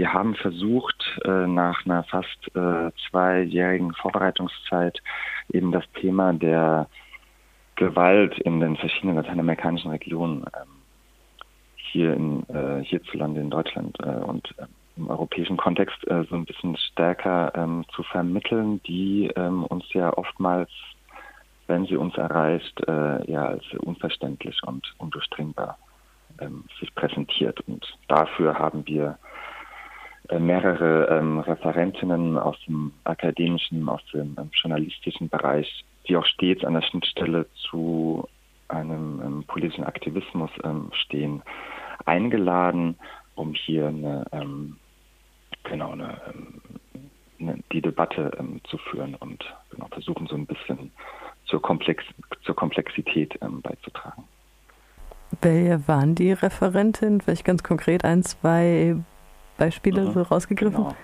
wir haben versucht, äh, nach einer fast äh, zweijährigen Vorbereitungszeit eben das Thema der Gewalt in den verschiedenen lateinamerikanischen Regionen ähm, hier in, äh, hierzulande in Deutschland und äh, im europäischen Kontext so ein bisschen stärker ähm, zu vermitteln, die ähm, uns ja oftmals, wenn sie uns erreicht, ja als unverständlich und undurchdringbar ähm, sich präsentiert. Und dafür haben wir mehrere ähm, Referentinnen aus dem akademischen, aus dem ähm, journalistischen Bereich, die auch stets an der Schnittstelle zu einem ähm, politischen Aktivismus ähm, stehen, eingeladen, um hier eine, ähm, genau eine, ähm, eine, die Debatte ähm, zu führen und genau, versuchen so ein bisschen zur, Komplex zur Komplexität ähm, beizutragen. Wer waren die Referentinnen? Vielleicht ganz konkret ein, zwei Beispiele mhm, so rausgegriffen? Genau.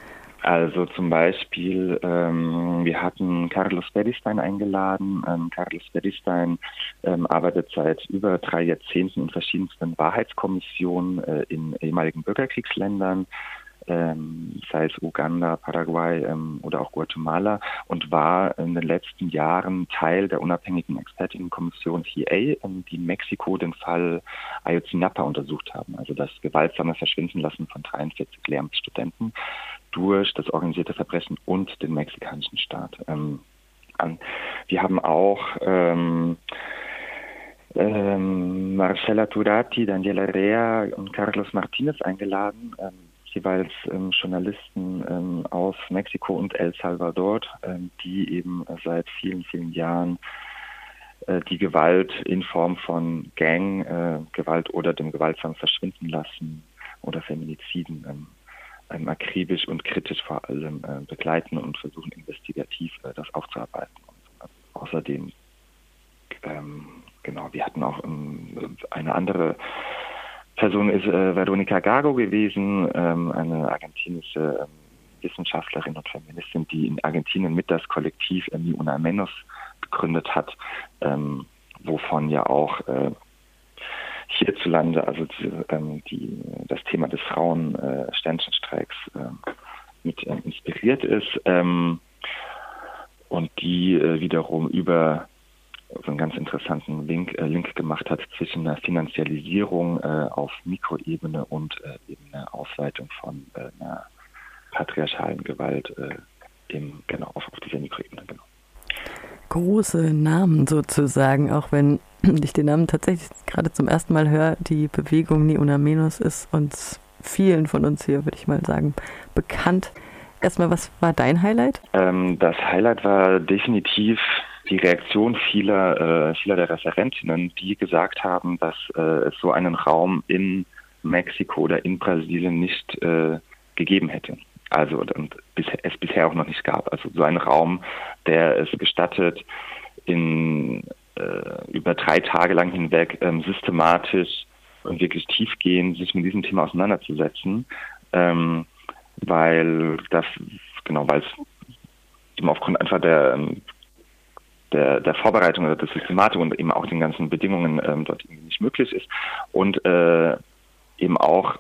Also zum Beispiel, ähm, wir hatten Carlos Beristein eingeladen. Ähm, Carlos Beristein ähm, arbeitet seit über drei Jahrzehnten in verschiedensten Wahrheitskommissionen äh, in ehemaligen Bürgerkriegsländern, ähm, sei es Uganda, Paraguay ähm, oder auch Guatemala und war in den letzten Jahren Teil der unabhängigen Expertinnenkommission CA, ähm, die in Mexiko den Fall Ayotzinapa untersucht haben, also das gewaltsame Verschwindenlassen von 43 Lehramtsstudenten durch das organisierte Verbrechen und den mexikanischen Staat. Ähm, an. Wir haben auch ähm, ähm, Marcela Turati, Daniela Rea und Carlos Martinez eingeladen, ähm, jeweils ähm, Journalisten ähm, aus Mexiko und El Salvador, ähm, die eben seit vielen, vielen Jahren äh, die Gewalt in Form von Gang-Gewalt äh, oder dem gewaltsamen Verschwinden lassen oder Feminiziden ähm, ähm, akribisch und kritisch vor allem äh, begleiten und versuchen investigativ äh, das aufzuarbeiten. Und, außerdem, ähm, genau, wir hatten auch eine andere Person ist äh, Veronica Gago gewesen, ähm, eine argentinische ähm, Wissenschaftlerin und Feministin, die in Argentinien mit das Kollektiv Mi Una Menos gegründet hat, ähm, wovon ja auch äh, hierzulande, also die, ähm, die, das Thema des Frauen-Ständchenstreiks äh, äh, mit äh, inspiriert ist ähm, und die äh, wiederum über so einen ganz interessanten Link, äh, Link gemacht hat zwischen der Finanzialisierung äh, auf Mikroebene und äh, eben einer Ausweitung von äh, einer patriarchalen Gewalt äh, im, genau, auf, auf dieser Mikroebene, genau. Große Namen sozusagen, auch wenn ich den Namen tatsächlich gerade zum ersten Mal höre, die Bewegung Neonamenos ist uns vielen von uns hier, würde ich mal sagen, bekannt. Erstmal, was war dein Highlight? Ähm, das Highlight war definitiv die Reaktion vieler, äh, vieler der Referentinnen, die gesagt haben, dass äh, es so einen Raum in Mexiko oder in Brasilien nicht äh, gegeben hätte. Also und es bisher auch noch nicht gab. Also so einen Raum, der es gestattet, in äh, über drei Tage lang hinweg ähm, systematisch und wirklich tiefgehend sich mit diesem Thema auseinanderzusetzen, ähm, weil das genau, weil es eben aufgrund einfach der ähm, der, der Vorbereitung oder der Systematik und eben auch den ganzen Bedingungen ähm, dort nicht möglich ist und äh, eben auch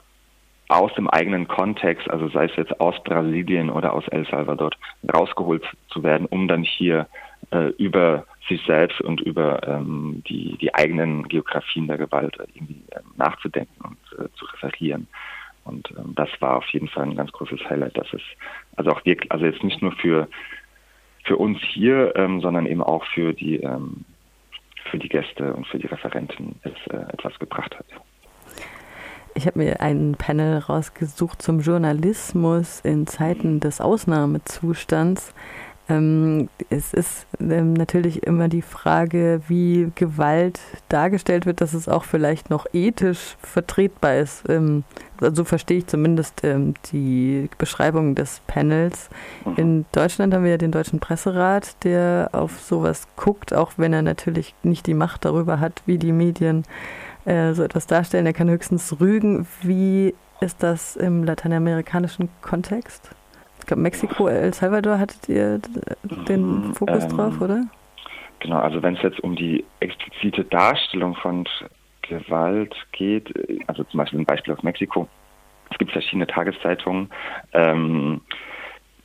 aus dem eigenen Kontext, also sei es jetzt aus Brasilien oder aus El Salvador, rausgeholt zu werden, um dann hier äh, über sich selbst und über ähm, die, die eigenen Geografien der Gewalt irgendwie äh, nachzudenken und äh, zu referieren. Und ähm, das war auf jeden Fall ein ganz großes Highlight, dass es also auch wirklich, also jetzt nicht nur für für uns hier, ähm, sondern eben auch für die ähm, für die Gäste und für die Referenten es äh, etwas gebracht hat. Ich habe mir ein Panel rausgesucht zum Journalismus in Zeiten des Ausnahmezustands. Ähm, es ist ähm, natürlich immer die Frage, wie Gewalt dargestellt wird, dass es auch vielleicht noch ethisch vertretbar ist. Ähm, so verstehe ich zumindest ähm, die Beschreibung des Panels. Mhm. In Deutschland haben wir ja den Deutschen Presserat, der auf sowas guckt, auch wenn er natürlich nicht die Macht darüber hat, wie die Medien äh, so etwas darstellen. Er kann höchstens rügen. Wie ist das im lateinamerikanischen Kontext? Ich glaube, Mexiko, El Salvador hattet ihr den Fokus ähm, drauf, oder? Genau, also wenn es jetzt um die explizite Darstellung von Gewalt geht, also zum Beispiel ein Beispiel aus Mexiko, es gibt verschiedene Tageszeitungen ähm,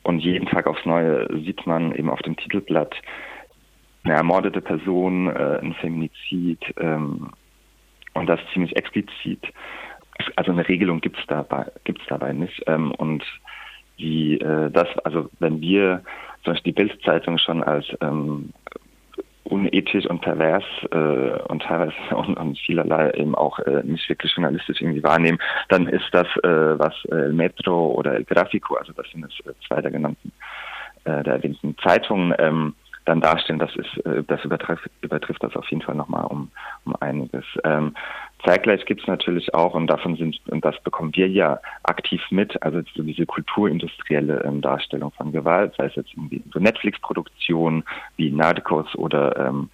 und jeden Tag aufs Neue sieht man eben auf dem Titelblatt eine ermordete Person, äh, ein Feminizid ähm, und das ziemlich explizit. Also eine Regelung gibt es dabei, gibt's dabei nicht. Ähm, und die, äh, das, also wenn wir zum Beispiel die Bildzeitung schon als ähm, unethisch und pervers äh, und teilweise und, und vielerlei eben auch äh, nicht wirklich journalistisch irgendwie wahrnehmen, dann ist das, äh, was äh, Metro oder El Grafico, also das sind jetzt äh, zwei der genannten, äh, der erwähnten Zeitungen, ähm, dann darstellen, das ist, äh, das übertrifft, übertrifft das auf jeden Fall nochmal um, um einiges. Ähm, zeitgleich gibt es natürlich auch, und davon sind, und das bekommen wir ja aktiv mit, also so diese kulturindustrielle ähm, Darstellung von Gewalt, sei es jetzt irgendwie so Netflix-Produktionen wie Narcos oder ähm,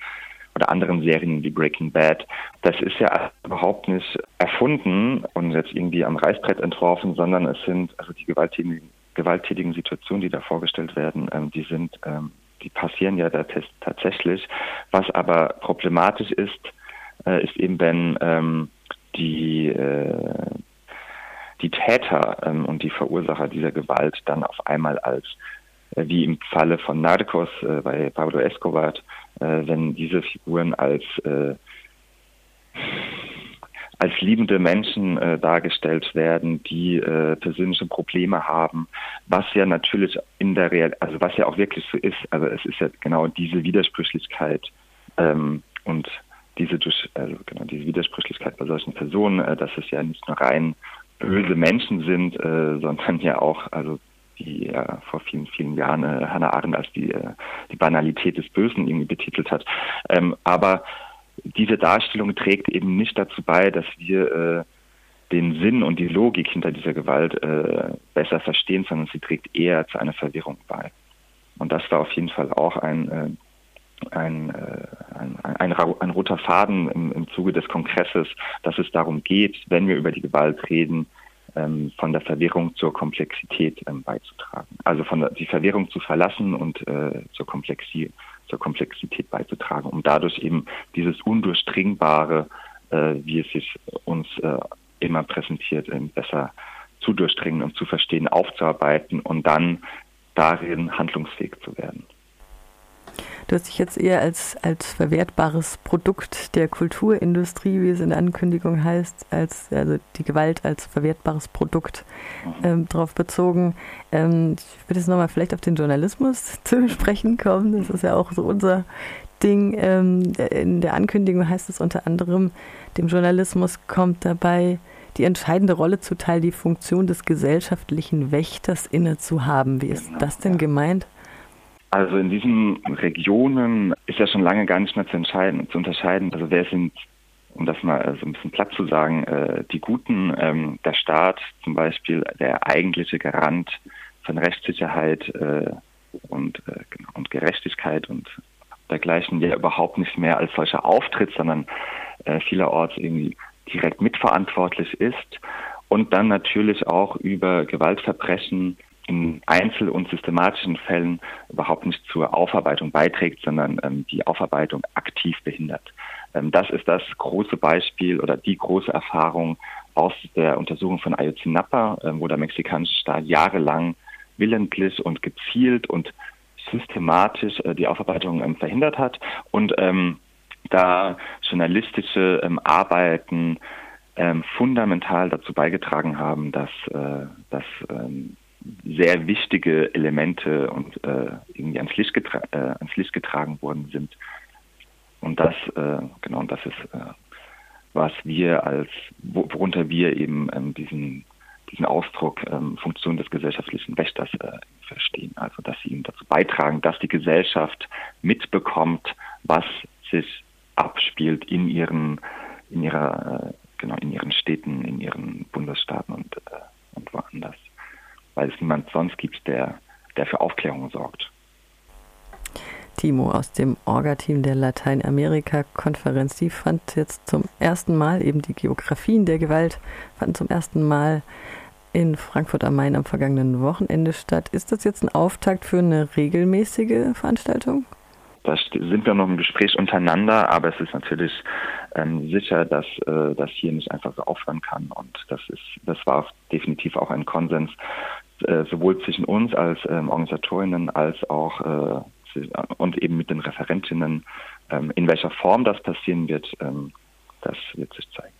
oder anderen Serien wie Breaking Bad. Das ist ja überhaupt nicht erfunden und jetzt irgendwie am Reißbrett entworfen, sondern es sind also die gewalttätigen, gewalttätigen Situationen, die da vorgestellt werden, ähm, die sind ähm, die passieren ja da tatsächlich. Was aber problematisch ist, äh, ist eben, wenn ähm, die, äh, die Täter ähm, und die Verursacher dieser Gewalt dann auf einmal als, äh, wie im Falle von Narcos äh, bei Pablo Escobar, äh, wenn diese Figuren als äh, als liebende Menschen äh, dargestellt werden, die äh, persönliche Probleme haben, was ja natürlich in der Real, also was ja auch wirklich so ist. Also es ist ja genau diese Widersprüchlichkeit ähm, und diese also genau diese Widersprüchlichkeit bei solchen Personen, äh, dass es ja nicht nur rein böse Menschen sind, äh, sondern ja auch also die ja vor vielen, vielen Jahren äh, Hannah Arendt als die, äh, die Banalität des Bösen irgendwie betitelt hat. Ähm, aber diese Darstellung trägt eben nicht dazu bei, dass wir äh, den Sinn und die Logik hinter dieser Gewalt äh, besser verstehen, sondern sie trägt eher zu einer Verwirrung bei. Und das war auf jeden Fall auch ein, äh, ein, äh, ein, ein, ein, roter Faden im, im Zuge des Kongresses, dass es darum geht, wenn wir über die Gewalt reden, ähm, von der Verwirrung zur Komplexität ähm, beizutragen. Also von der, die Verwirrung zu verlassen und äh, zur Komplexität zur Komplexität beizutragen, um dadurch eben dieses Undurchdringbare, äh, wie es sich uns äh, immer präsentiert, äh, besser zu durchdringen und zu verstehen, aufzuarbeiten und dann darin handlungsfähig zu werden. Du hast dich jetzt eher als, als verwertbares Produkt der Kulturindustrie, wie es in der Ankündigung heißt, als also die Gewalt als verwertbares Produkt ähm, darauf bezogen. Ähm, ich würde jetzt nochmal vielleicht auf den Journalismus zu sprechen kommen. Das ist ja auch so unser Ding. Ähm, in der Ankündigung heißt es unter anderem, dem Journalismus kommt dabei die entscheidende Rolle zuteil, die Funktion des gesellschaftlichen Wächters inne zu haben. Wie ist genau, das denn gemeint? Also in diesen Regionen ist ja schon lange gar nicht mehr zu entscheiden, zu unterscheiden. Also wer sind, um das mal so ein bisschen platt zu sagen, äh, die Guten, ähm, der Staat zum Beispiel, der eigentliche Garant von Rechtssicherheit äh, und, äh, genau, und Gerechtigkeit und dergleichen, der überhaupt nicht mehr als solcher auftritt, sondern vielerorts irgendwie direkt mitverantwortlich ist und dann natürlich auch über Gewaltverbrechen in Einzel- und systematischen Fällen überhaupt nicht zur Aufarbeitung beiträgt, sondern ähm, die Aufarbeitung aktiv behindert. Ähm, das ist das große Beispiel oder die große Erfahrung aus der Untersuchung von Ayotzinapa, äh, wo der mexikanische Staat jahrelang willentlich und gezielt und systematisch äh, die Aufarbeitung ähm, verhindert hat und ähm, da journalistische ähm, Arbeiten ähm, fundamental dazu beigetragen haben, dass, äh, dass ähm, sehr wichtige Elemente und äh, irgendwie ans Licht, äh, ans Licht getragen worden sind. Und das, äh, genau, das ist, äh, was wir als, worunter wir eben ähm, diesen, diesen Ausdruck ähm, Funktion des gesellschaftlichen Wächters äh, verstehen. Also, dass sie ihm dazu beitragen, dass die Gesellschaft mitbekommt, was sich abspielt in ihren, in ihrer, äh, genau, in ihren Städten, in ihren Bundesstaaten und, und woanders weil es niemand sonst gibt, der, der für Aufklärung sorgt. Timo aus dem Orga-Team der Lateinamerika-Konferenz, die fand jetzt zum ersten Mal eben die Geografien der Gewalt, fanden zum ersten Mal in Frankfurt am Main am vergangenen Wochenende statt. Ist das jetzt ein Auftakt für eine regelmäßige Veranstaltung? da sind wir noch im Gespräch untereinander, aber es ist natürlich ähm, sicher, dass äh, das hier nicht einfach so aufhören kann. Und das ist, das war definitiv auch ein Konsens, äh, sowohl zwischen uns als ähm, Organisatorinnen als auch äh, und eben mit den Referentinnen, ähm, in welcher Form das passieren wird, ähm, das wird sich zeigen.